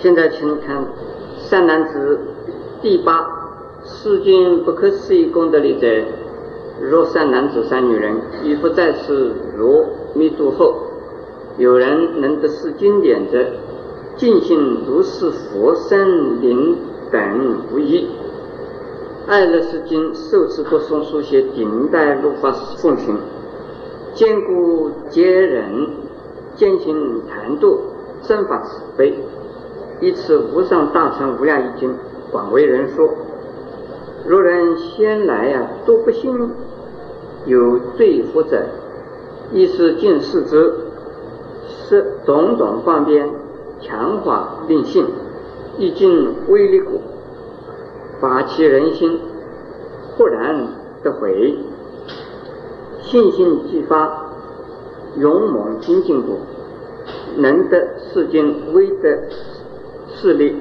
现在请看善男子第八世间不可思议功德力者，若善男子、善女人，亦复在世如弥度后，有人能得是经典者，尽信如是佛身灵等无异。爱乐是经受持读诵书写顶戴如法奉行，坚固接人，坚行谈度，正法慈悲。以此无上大乘无量易经广为人说。若人先来呀都不信，有罪福者，亦是尽视之，是种种方便强化令信，易经威力故，发起人心，豁然得回，信心激发，勇猛精进故，能得世间威德。势力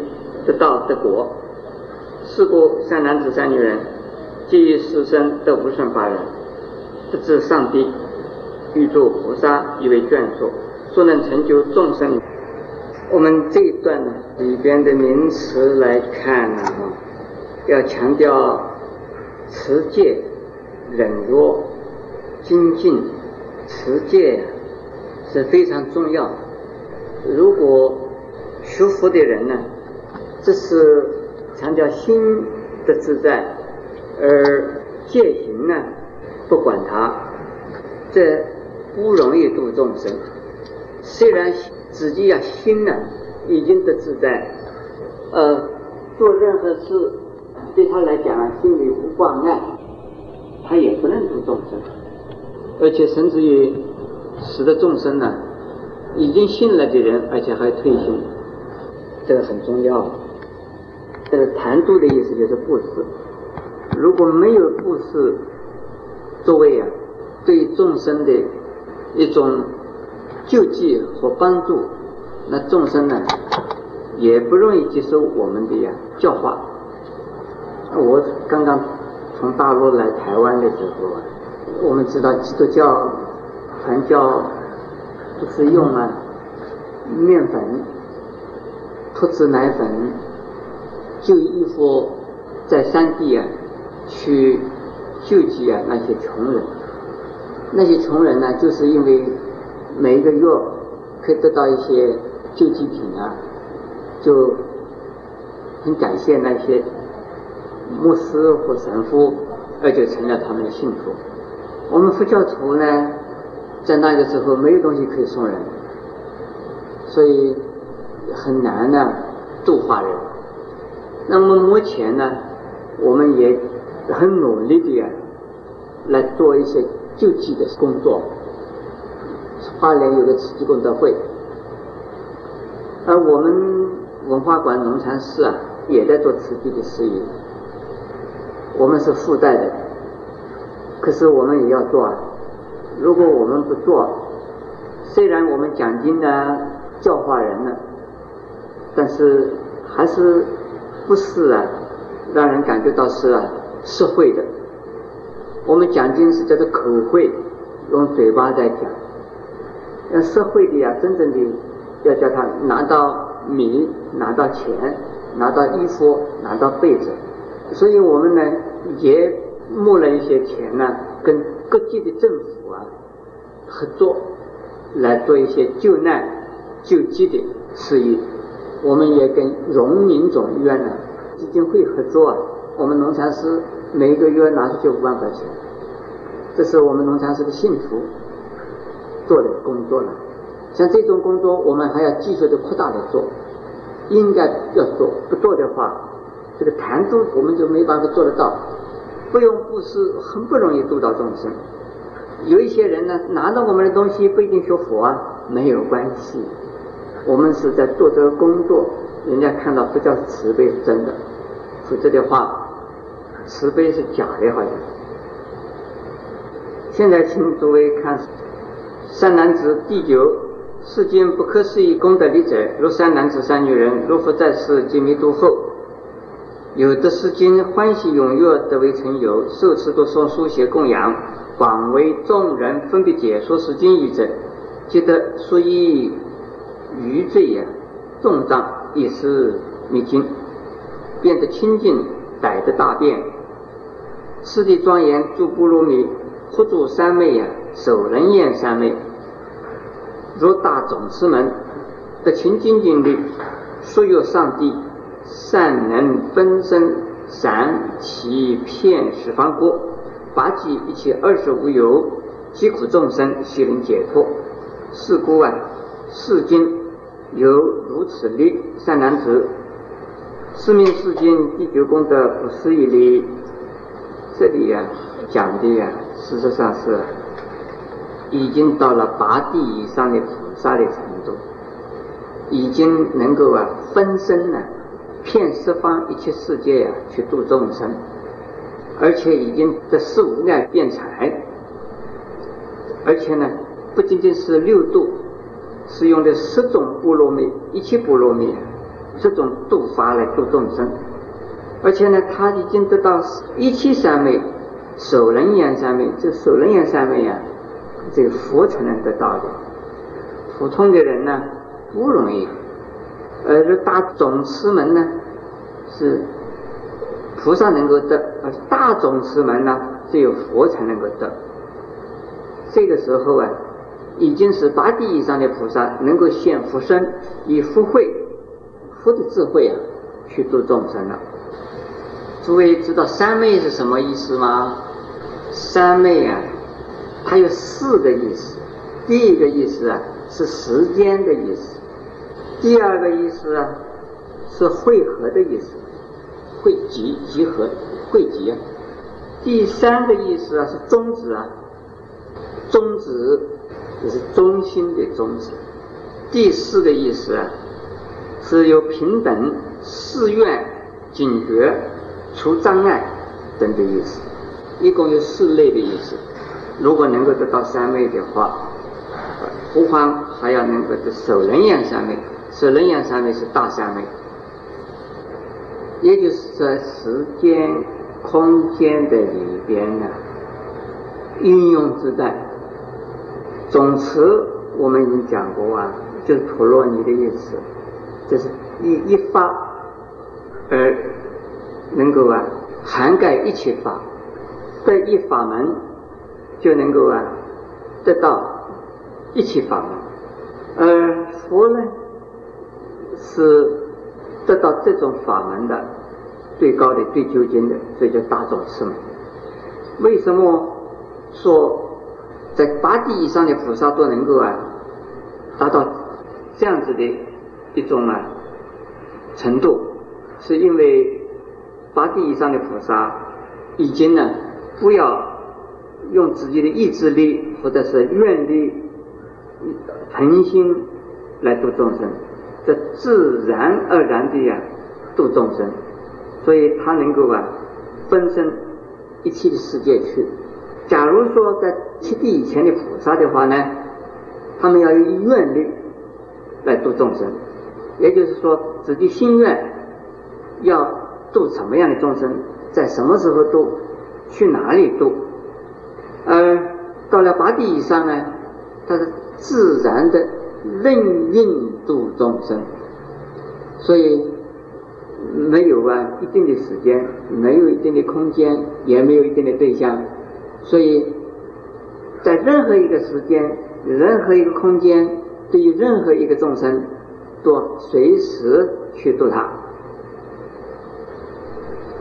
得道得国，是故善男子善女人，即于世生得无上法忍，得至上帝、欲诸菩萨以为眷属，所能成就众生。我们这一段呢里边的名词来看呢，要强调持戒、忍辱、精进，持戒是非常重要。如果学佛的人呢，这是强调心的自在，而戒行呢，不管它，这不容易度众生。虽然自己呀心呢已经得自在，呃，做任何事对他来讲啊，心里无挂碍，他也不能度众生，而且甚至于使得众生呢已经信了的人，而且还退心。这个很重要。这个谈度的意思就是布施。如果没有布施作为啊，对众生的一种救济和帮助，那众生呢也不容易接受我们的呀教化。我刚刚从大陆来台湾的时候啊，我们知道基督教传教不是用啊面粉。脱脂奶粉，就衣服在山地啊，去救济啊那些穷人。那些穷人呢，就是因为每一个月可以得到一些救济品啊，就很感谢那些牧师或神父，而就成了他们的信徒。我们佛教徒呢，在那个时候没有东西可以送人，所以。很难呢，度化人。那么目前呢，我们也很努力的呀，来做一些救济的工作。花莲有个慈济功德会，而我们文化馆农禅寺啊，也在做慈济的事业。我们是附带的，可是我们也要做啊。如果我们不做，虽然我们奖金呢，教化人呢。但是还是不是啊，让人感觉到是啊，社会的。我们讲经是叫做口会，用嘴巴在讲。要社会的呀，真正的要叫他拿到米，拿到钱，拿到衣服，拿到被子。所以我们呢也募了一些钱呢，跟各地的政府啊合作，来做一些救难救济的事业。我们也跟荣民总医院呢基金会合作啊，我们农禅师每个月拿出去五万块钱，这是我们农禅师的信徒做的工作了。像这种工作，我们还要继续的扩大的做，应该要做，不做的话，这个谈度我们就没办法做得到。不用布施，很不容易度到众生。有一些人呢，拿到我们的东西不一定学佛啊，没有关系。我们是在做这个工作，人家看到不叫慈悲是真的，否则的话，慈悲是假的，好像。现在请诸位看，三男子第九，世间不可思议功德力者，如三男子三女人，若复在世即弥度后，有的是今欢喜踊跃得为成有，受持读诵书写供养，广为众人分别解说是经义者，即得所以。余罪也，重障一时灭尽，变得清净，逮得大便。四地庄严诸波罗蜜，护住三昧呀，守人言三昧。若大总持门得清净经律，所有上帝善能分身散其片十方国，拔济一切二十无有疾苦众生，悉能解脱。是故啊，世经有如此力，善男子，四命世经第九功德不思议力。这里呀讲的呀，事实上是已经到了八地以上的菩萨的程度，已经能够啊分身呢，骗十方一切世界呀去度众生，而且已经这四无碍辩才，而且呢不仅仅是六度，是用的十种波罗蜜，一切波罗蜜，这种度法来度众生。而且呢，他已经得到一切三昧、守人言三昧。这守人言三昧啊，这个佛才能得到的，普通的人呢不容易。而这大总持门呢，是菩萨能够得，而大总持门呢，只有佛才能够得。这个时候啊，已经是八地以上的菩萨能够现福身，以福慧、福的智慧啊，去度众生了。诸位知道三昧是什么意思吗？三昧啊，它有四个意思。第一个意思啊，是时间的意思；第二个意思啊，是汇合的意思，汇集、集合、汇集；第三个意思啊，是宗旨啊，宗旨就是中心的宗旨；第四个意思啊，是有平等、誓愿、警觉。除障碍等的意思，一共有四类的意思。如果能够得到三昧的话，何况还要能够得守人言三昧。守人言三昧是大三昧，也就是在时间、空间的里边呢，运用自在。总词我们已经讲过啊，就是陀罗尼的意思，就是一一发而。能够啊涵盖一切法，这一法门就能够啊得到一切法门，而佛呢是得到这种法门的最高的、最究竟的，所以叫大众师门。为什么说在八地以上的菩萨都能够啊达到这样子的一种啊程度？是因为。八地以上的菩萨，已经呢，不要用自己的意志力或者是愿力、恒心来度众生，这自然而然的呀度众生，所以他能够啊分身一切的世界去。假如说在七地以前的菩萨的话呢，他们要有愿力来度众生，也就是说自己心愿要。度什么样的众生，在什么时候度，去哪里度？而到了八地以上呢，它是自然的任运度众生，所以没有啊一定的时间，没有一定的空间，也没有一定的对象，所以在任何一个时间、任何一个空间，对于任何一个众生，都随时去度他。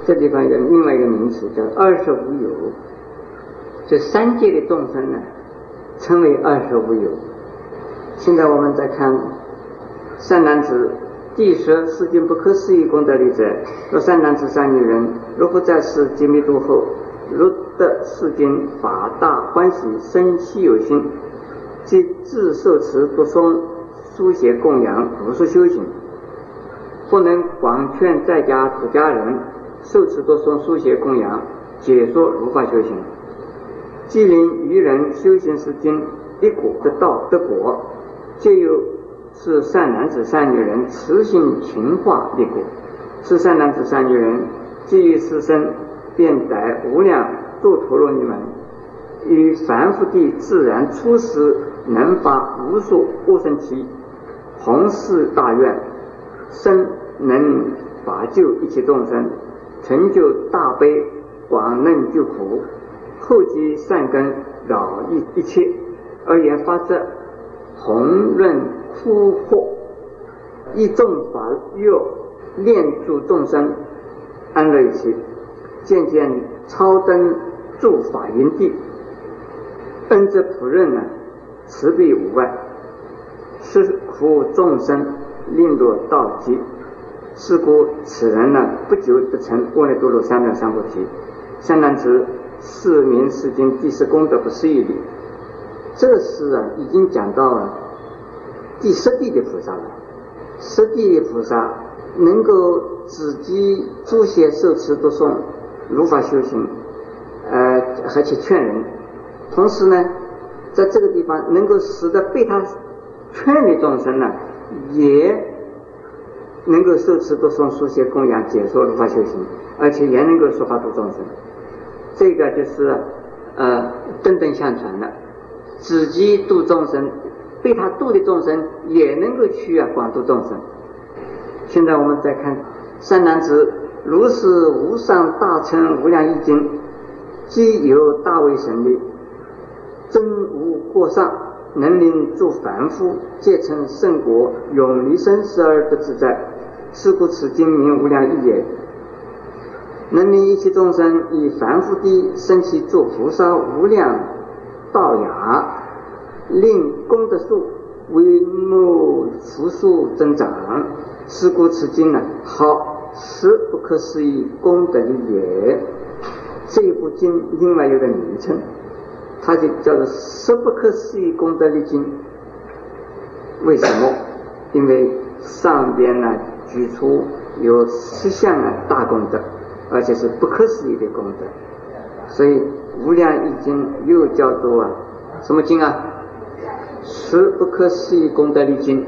这地方有另外一个名词叫二十无有，这三界的众生呢，称为二十无有。现在我们再看善男子，第十世间不可思议功德力者，若善男子善女人，如复在世极灭度后，如得世间法大欢喜生希有心，即自受持读诵书写供养如是修行，不能广劝在家出家人。受持多诵书写供养解说如法修行，既令愚人修行时经一果得道得果，皆由是善男子善女人慈心勤化立果。是善男子善女人基于师身，便得无量度陀罗尼门，于凡夫地自然出世，能发无数无生期，弘誓大愿，生能法救一切众生，成就大悲，广能救苦，厚积善根，饶益一切，而言发则，弘润枯惑，一众法乐，念诸众生，安乐一切，渐渐超登诸法云地，恩泽普任呢，慈悲无外，是苦众生令若道极。是故此人呢，不久得成阿耨多罗三藐三菩提。善男子，是名是经第十功德不思议理。这是啊，已经讲到了第十地的菩萨了。十地的菩萨能够自己助写受持读诵，如法修行，而且劝人。同时呢，在这个地方能够使得被他劝的众生呢，也。能够受持读诵书写供养解说如法修行，而且也能够说法度众生，这个就是呃等等相传的，自己度众生，被他度的众生也能够去啊广度众生。现在我们再看三男子，如是无上大乘无量义经，皆有大威神力，真无过上，能令诸凡夫皆成圣果，永离生死而不自在。是故此经名无量义也，能令一切众生以凡夫地生起做菩萨无量道雅，令功德数为目福数增长。是故此经呢，好是不可思议功德也。这一部经另外有个名称，它就叫做十不可思议功德力经。为什么？因为上边呢。举出有十项啊大功德，而且是不可思议的功德，所以《无量易经》又叫做啊什么经啊？十不可思议功德的经。